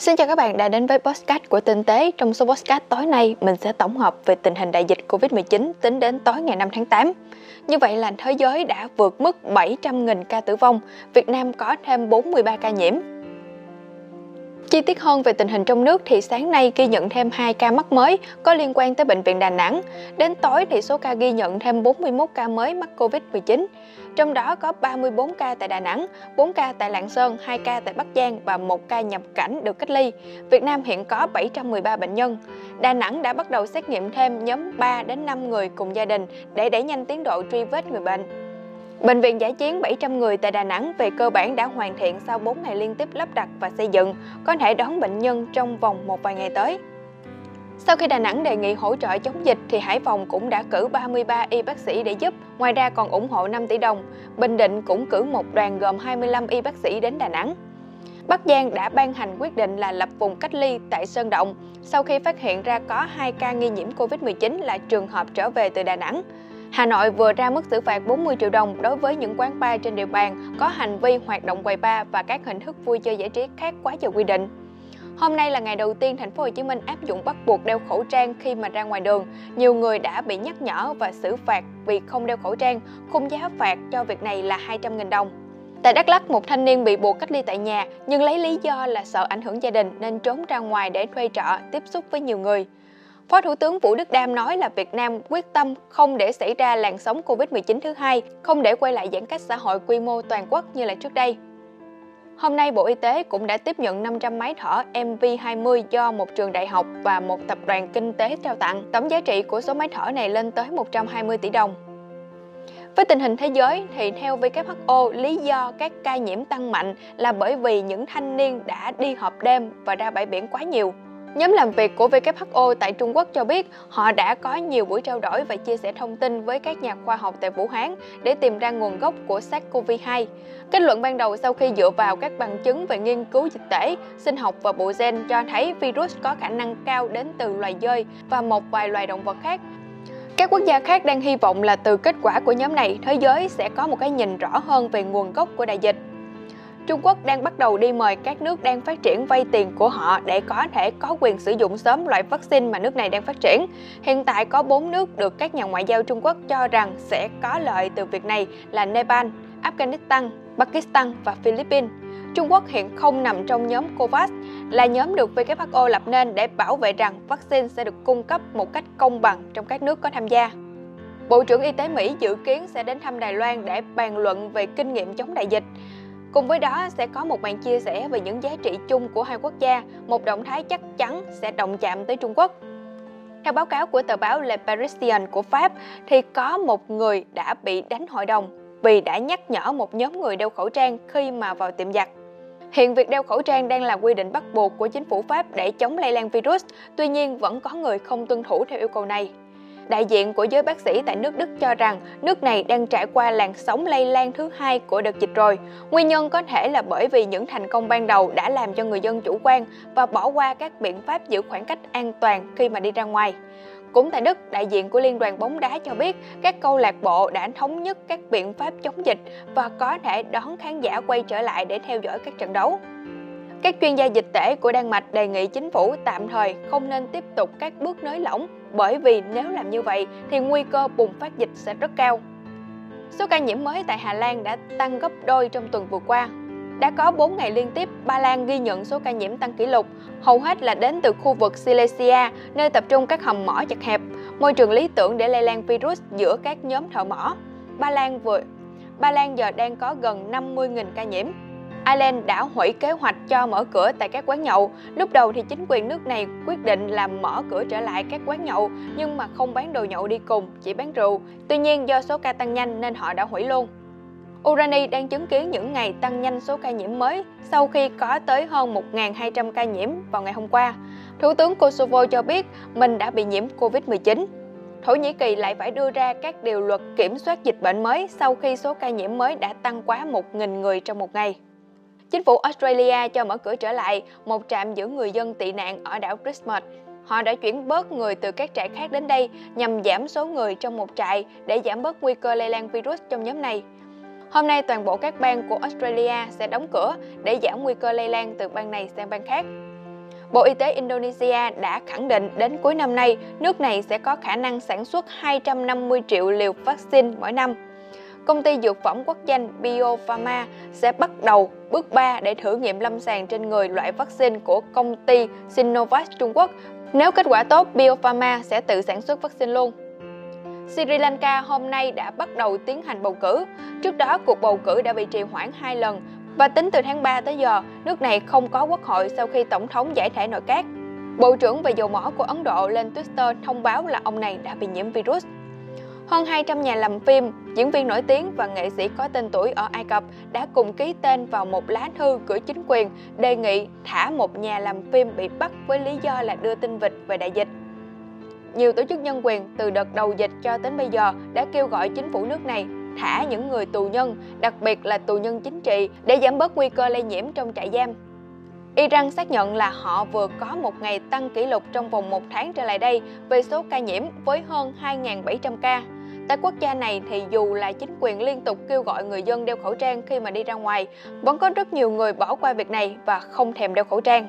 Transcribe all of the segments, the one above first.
Xin chào các bạn đã đến với podcast của Tinh tế. Trong số podcast tối nay, mình sẽ tổng hợp về tình hình đại dịch Covid-19 tính đến tối ngày 5 tháng 8. Như vậy là thế giới đã vượt mức 700.000 ca tử vong, Việt Nam có thêm 43 ca nhiễm. Chi tiết hơn về tình hình trong nước thì sáng nay ghi nhận thêm 2 ca mắc mới có liên quan tới bệnh viện Đà Nẵng. Đến tối thì số ca ghi nhận thêm 41 ca mới mắc Covid-19. Trong đó có 34 ca tại Đà Nẵng, 4 ca tại Lạng Sơn, 2 ca tại Bắc Giang và 1 ca nhập cảnh được cách ly. Việt Nam hiện có 713 bệnh nhân. Đà Nẵng đã bắt đầu xét nghiệm thêm nhóm 3 đến 5 người cùng gia đình để đẩy nhanh tiến độ truy vết người bệnh. Bệnh viện giải chiến 700 người tại Đà Nẵng về cơ bản đã hoàn thiện sau 4 ngày liên tiếp lắp đặt và xây dựng, có thể đón bệnh nhân trong vòng một vài ngày tới. Sau khi Đà Nẵng đề nghị hỗ trợ chống dịch thì Hải Phòng cũng đã cử 33 y bác sĩ để giúp, ngoài ra còn ủng hộ 5 tỷ đồng. Bình Định cũng cử một đoàn gồm 25 y bác sĩ đến Đà Nẵng. Bắc Giang đã ban hành quyết định là lập vùng cách ly tại Sơn Động sau khi phát hiện ra có 2 ca nghi nhiễm Covid-19 là trường hợp trở về từ Đà Nẵng. Hà Nội vừa ra mức xử phạt 40 triệu đồng đối với những quán bar trên địa bàn có hành vi hoạt động quầy bar và các hình thức vui chơi giải trí khác quá giờ quy định. Hôm nay là ngày đầu tiên thành phố Hồ Chí Minh áp dụng bắt buộc đeo khẩu trang khi mà ra ngoài đường. Nhiều người đã bị nhắc nhở và xử phạt vì không đeo khẩu trang. Khung giá phạt cho việc này là 200.000 đồng. Tại Đắk Lắk, một thanh niên bị buộc cách ly tại nhà nhưng lấy lý do là sợ ảnh hưởng gia đình nên trốn ra ngoài để thuê trọ, tiếp xúc với nhiều người. Phó Thủ tướng Vũ Đức Đam nói là Việt Nam quyết tâm không để xảy ra làn sóng Covid-19 thứ hai, không để quay lại giãn cách xã hội quy mô toàn quốc như là trước đây. Hôm nay, Bộ Y tế cũng đã tiếp nhận 500 máy thở MV20 do một trường đại học và một tập đoàn kinh tế trao tặng. Tổng giá trị của số máy thở này lên tới 120 tỷ đồng. Với tình hình thế giới thì theo WHO, lý do các ca nhiễm tăng mạnh là bởi vì những thanh niên đã đi họp đêm và ra bãi biển quá nhiều. Nhóm làm việc của WHO tại Trung Quốc cho biết họ đã có nhiều buổi trao đổi và chia sẻ thông tin với các nhà khoa học tại Vũ Hán để tìm ra nguồn gốc của SARS-CoV-2. Kết luận ban đầu sau khi dựa vào các bằng chứng về nghiên cứu dịch tễ, sinh học và bộ gen cho thấy virus có khả năng cao đến từ loài dơi và một vài loài động vật khác. Các quốc gia khác đang hy vọng là từ kết quả của nhóm này, thế giới sẽ có một cái nhìn rõ hơn về nguồn gốc của đại dịch. Trung Quốc đang bắt đầu đi mời các nước đang phát triển vay tiền của họ để có thể có quyền sử dụng sớm loại vaccine mà nước này đang phát triển. Hiện tại có 4 nước được các nhà ngoại giao Trung Quốc cho rằng sẽ có lợi từ việc này là Nepal, Afghanistan, Pakistan và Philippines. Trung Quốc hiện không nằm trong nhóm COVAX, là nhóm được WHO lập nên để bảo vệ rằng vaccine sẽ được cung cấp một cách công bằng trong các nước có tham gia. Bộ trưởng Y tế Mỹ dự kiến sẽ đến thăm Đài Loan để bàn luận về kinh nghiệm chống đại dịch. Cùng với đó sẽ có một màn chia sẻ về những giá trị chung của hai quốc gia, một động thái chắc chắn sẽ động chạm tới Trung Quốc. Theo báo cáo của tờ báo Le Parisien của Pháp, thì có một người đã bị đánh hội đồng vì đã nhắc nhở một nhóm người đeo khẩu trang khi mà vào tiệm giặt. Hiện việc đeo khẩu trang đang là quy định bắt buộc của chính phủ Pháp để chống lây lan virus, tuy nhiên vẫn có người không tuân thủ theo yêu cầu này. Đại diện của giới bác sĩ tại nước Đức cho rằng nước này đang trải qua làn sóng lây lan thứ hai của đợt dịch rồi. Nguyên nhân có thể là bởi vì những thành công ban đầu đã làm cho người dân chủ quan và bỏ qua các biện pháp giữ khoảng cách an toàn khi mà đi ra ngoài. Cũng tại Đức, đại diện của Liên đoàn bóng đá cho biết các câu lạc bộ đã thống nhất các biện pháp chống dịch và có thể đón khán giả quay trở lại để theo dõi các trận đấu. Các chuyên gia dịch tễ của Đan Mạch đề nghị chính phủ tạm thời không nên tiếp tục các bước nới lỏng bởi vì nếu làm như vậy thì nguy cơ bùng phát dịch sẽ rất cao. Số ca nhiễm mới tại Hà Lan đã tăng gấp đôi trong tuần vừa qua. Đã có 4 ngày liên tiếp, Ba Lan ghi nhận số ca nhiễm tăng kỷ lục, hầu hết là đến từ khu vực Silesia, nơi tập trung các hầm mỏ chật hẹp, môi trường lý tưởng để lây lan virus giữa các nhóm thợ mỏ. Ba Lan vừa Ba Lan giờ đang có gần 50.000 ca nhiễm. Ireland đã hủy kế hoạch cho mở cửa tại các quán nhậu. Lúc đầu thì chính quyền nước này quyết định làm mở cửa trở lại các quán nhậu nhưng mà không bán đồ nhậu đi cùng, chỉ bán rượu. Tuy nhiên do số ca tăng nhanh nên họ đã hủy luôn. Urani đang chứng kiến những ngày tăng nhanh số ca nhiễm mới sau khi có tới hơn 1.200 ca nhiễm vào ngày hôm qua. Thủ tướng Kosovo cho biết mình đã bị nhiễm Covid-19. Thổ Nhĩ Kỳ lại phải đưa ra các điều luật kiểm soát dịch bệnh mới sau khi số ca nhiễm mới đã tăng quá 1.000 người trong một ngày. Chính phủ Australia cho mở cửa trở lại một trạm giữ người dân tị nạn ở đảo Christmas. Họ đã chuyển bớt người từ các trại khác đến đây nhằm giảm số người trong một trại để giảm bớt nguy cơ lây lan virus trong nhóm này. Hôm nay toàn bộ các bang của Australia sẽ đóng cửa để giảm nguy cơ lây lan từ bang này sang bang khác. Bộ Y tế Indonesia đã khẳng định đến cuối năm nay, nước này sẽ có khả năng sản xuất 250 triệu liều vaccine mỗi năm. Công ty dược phẩm quốc danh Biopharma sẽ bắt đầu bước 3 để thử nghiệm lâm sàng trên người loại vaccine của công ty Sinovac Trung Quốc. Nếu kết quả tốt, Biopharma sẽ tự sản xuất vaccine luôn. Sri Lanka hôm nay đã bắt đầu tiến hành bầu cử. Trước đó, cuộc bầu cử đã bị trì hoãn hai lần và tính từ tháng 3 tới giờ, nước này không có quốc hội sau khi Tổng thống giải thể nội các. Bộ trưởng về dầu mỏ của Ấn Độ lên Twitter thông báo là ông này đã bị nhiễm virus. Hơn 200 nhà làm phim, diễn viên nổi tiếng và nghệ sĩ có tên tuổi ở Ai Cập đã cùng ký tên vào một lá thư gửi chính quyền đề nghị thả một nhà làm phim bị bắt với lý do là đưa tin vịt về đại dịch. Nhiều tổ chức nhân quyền từ đợt đầu dịch cho đến bây giờ đã kêu gọi chính phủ nước này thả những người tù nhân, đặc biệt là tù nhân chính trị để giảm bớt nguy cơ lây nhiễm trong trại giam. Iran xác nhận là họ vừa có một ngày tăng kỷ lục trong vòng một tháng trở lại đây về số ca nhiễm với hơn 2.700 ca. Tại quốc gia này thì dù là chính quyền liên tục kêu gọi người dân đeo khẩu trang khi mà đi ra ngoài, vẫn có rất nhiều người bỏ qua việc này và không thèm đeo khẩu trang.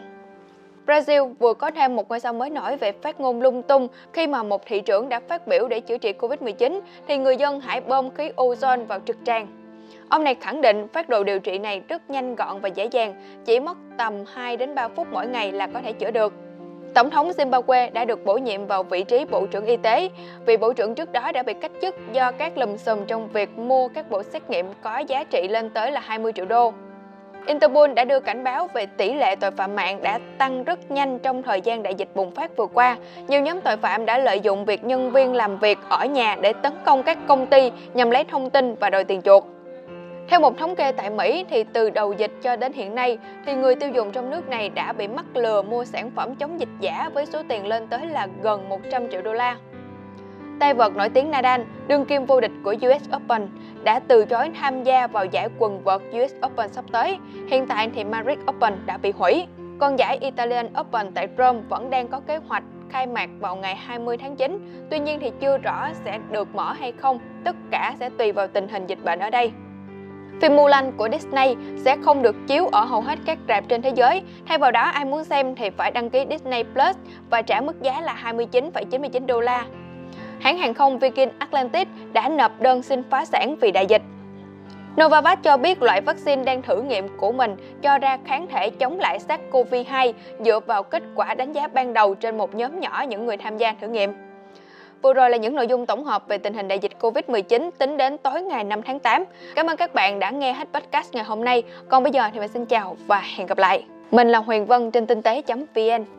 Brazil vừa có thêm một ngôi sao mới nổi về phát ngôn lung tung khi mà một thị trưởng đã phát biểu để chữa trị Covid-19 thì người dân hãy bơm khí ozone vào trực tràng. Ông này khẳng định phát đồ điều trị này rất nhanh gọn và dễ dàng, chỉ mất tầm 2 đến 3 phút mỗi ngày là có thể chữa được. Tổng thống Zimbabwe đã được bổ nhiệm vào vị trí Bộ trưởng Y tế, vì Bộ trưởng trước đó đã bị cách chức do các lùm xùm trong việc mua các bộ xét nghiệm có giá trị lên tới là 20 triệu đô. Interpol đã đưa cảnh báo về tỷ lệ tội phạm mạng đã tăng rất nhanh trong thời gian đại dịch bùng phát vừa qua. Nhiều nhóm tội phạm đã lợi dụng việc nhân viên làm việc ở nhà để tấn công các công ty nhằm lấy thông tin và đòi tiền chuộc. Theo một thống kê tại Mỹ thì từ đầu dịch cho đến hiện nay thì người tiêu dùng trong nước này đã bị mắc lừa mua sản phẩm chống dịch giả với số tiền lên tới là gần 100 triệu đô la. Tay vợt nổi tiếng Nadal, đương kim vô địch của US Open, đã từ chối tham gia vào giải quần vợt US Open sắp tới. Hiện tại thì Madrid Open đã bị hủy. Còn giải Italian Open tại Rome vẫn đang có kế hoạch khai mạc vào ngày 20 tháng 9. Tuy nhiên thì chưa rõ sẽ được mở hay không, tất cả sẽ tùy vào tình hình dịch bệnh ở đây. Phim Mulan của Disney sẽ không được chiếu ở hầu hết các rạp trên thế giới. Thay vào đó, ai muốn xem thì phải đăng ký Disney Plus và trả mức giá là 29,99 đô la hãng hàng không Virgin Atlantic đã nộp đơn xin phá sản vì đại dịch. Novavax cho biết loại vaccine đang thử nghiệm của mình cho ra kháng thể chống lại SARS-CoV-2 dựa vào kết quả đánh giá ban đầu trên một nhóm nhỏ những người tham gia thử nghiệm. Vừa rồi là những nội dung tổng hợp về tình hình đại dịch Covid-19 tính đến tối ngày 5 tháng 8. Cảm ơn các bạn đã nghe hết podcast ngày hôm nay. Còn bây giờ thì mình xin chào và hẹn gặp lại. Mình là Huyền Vân trên tinh tế.vn.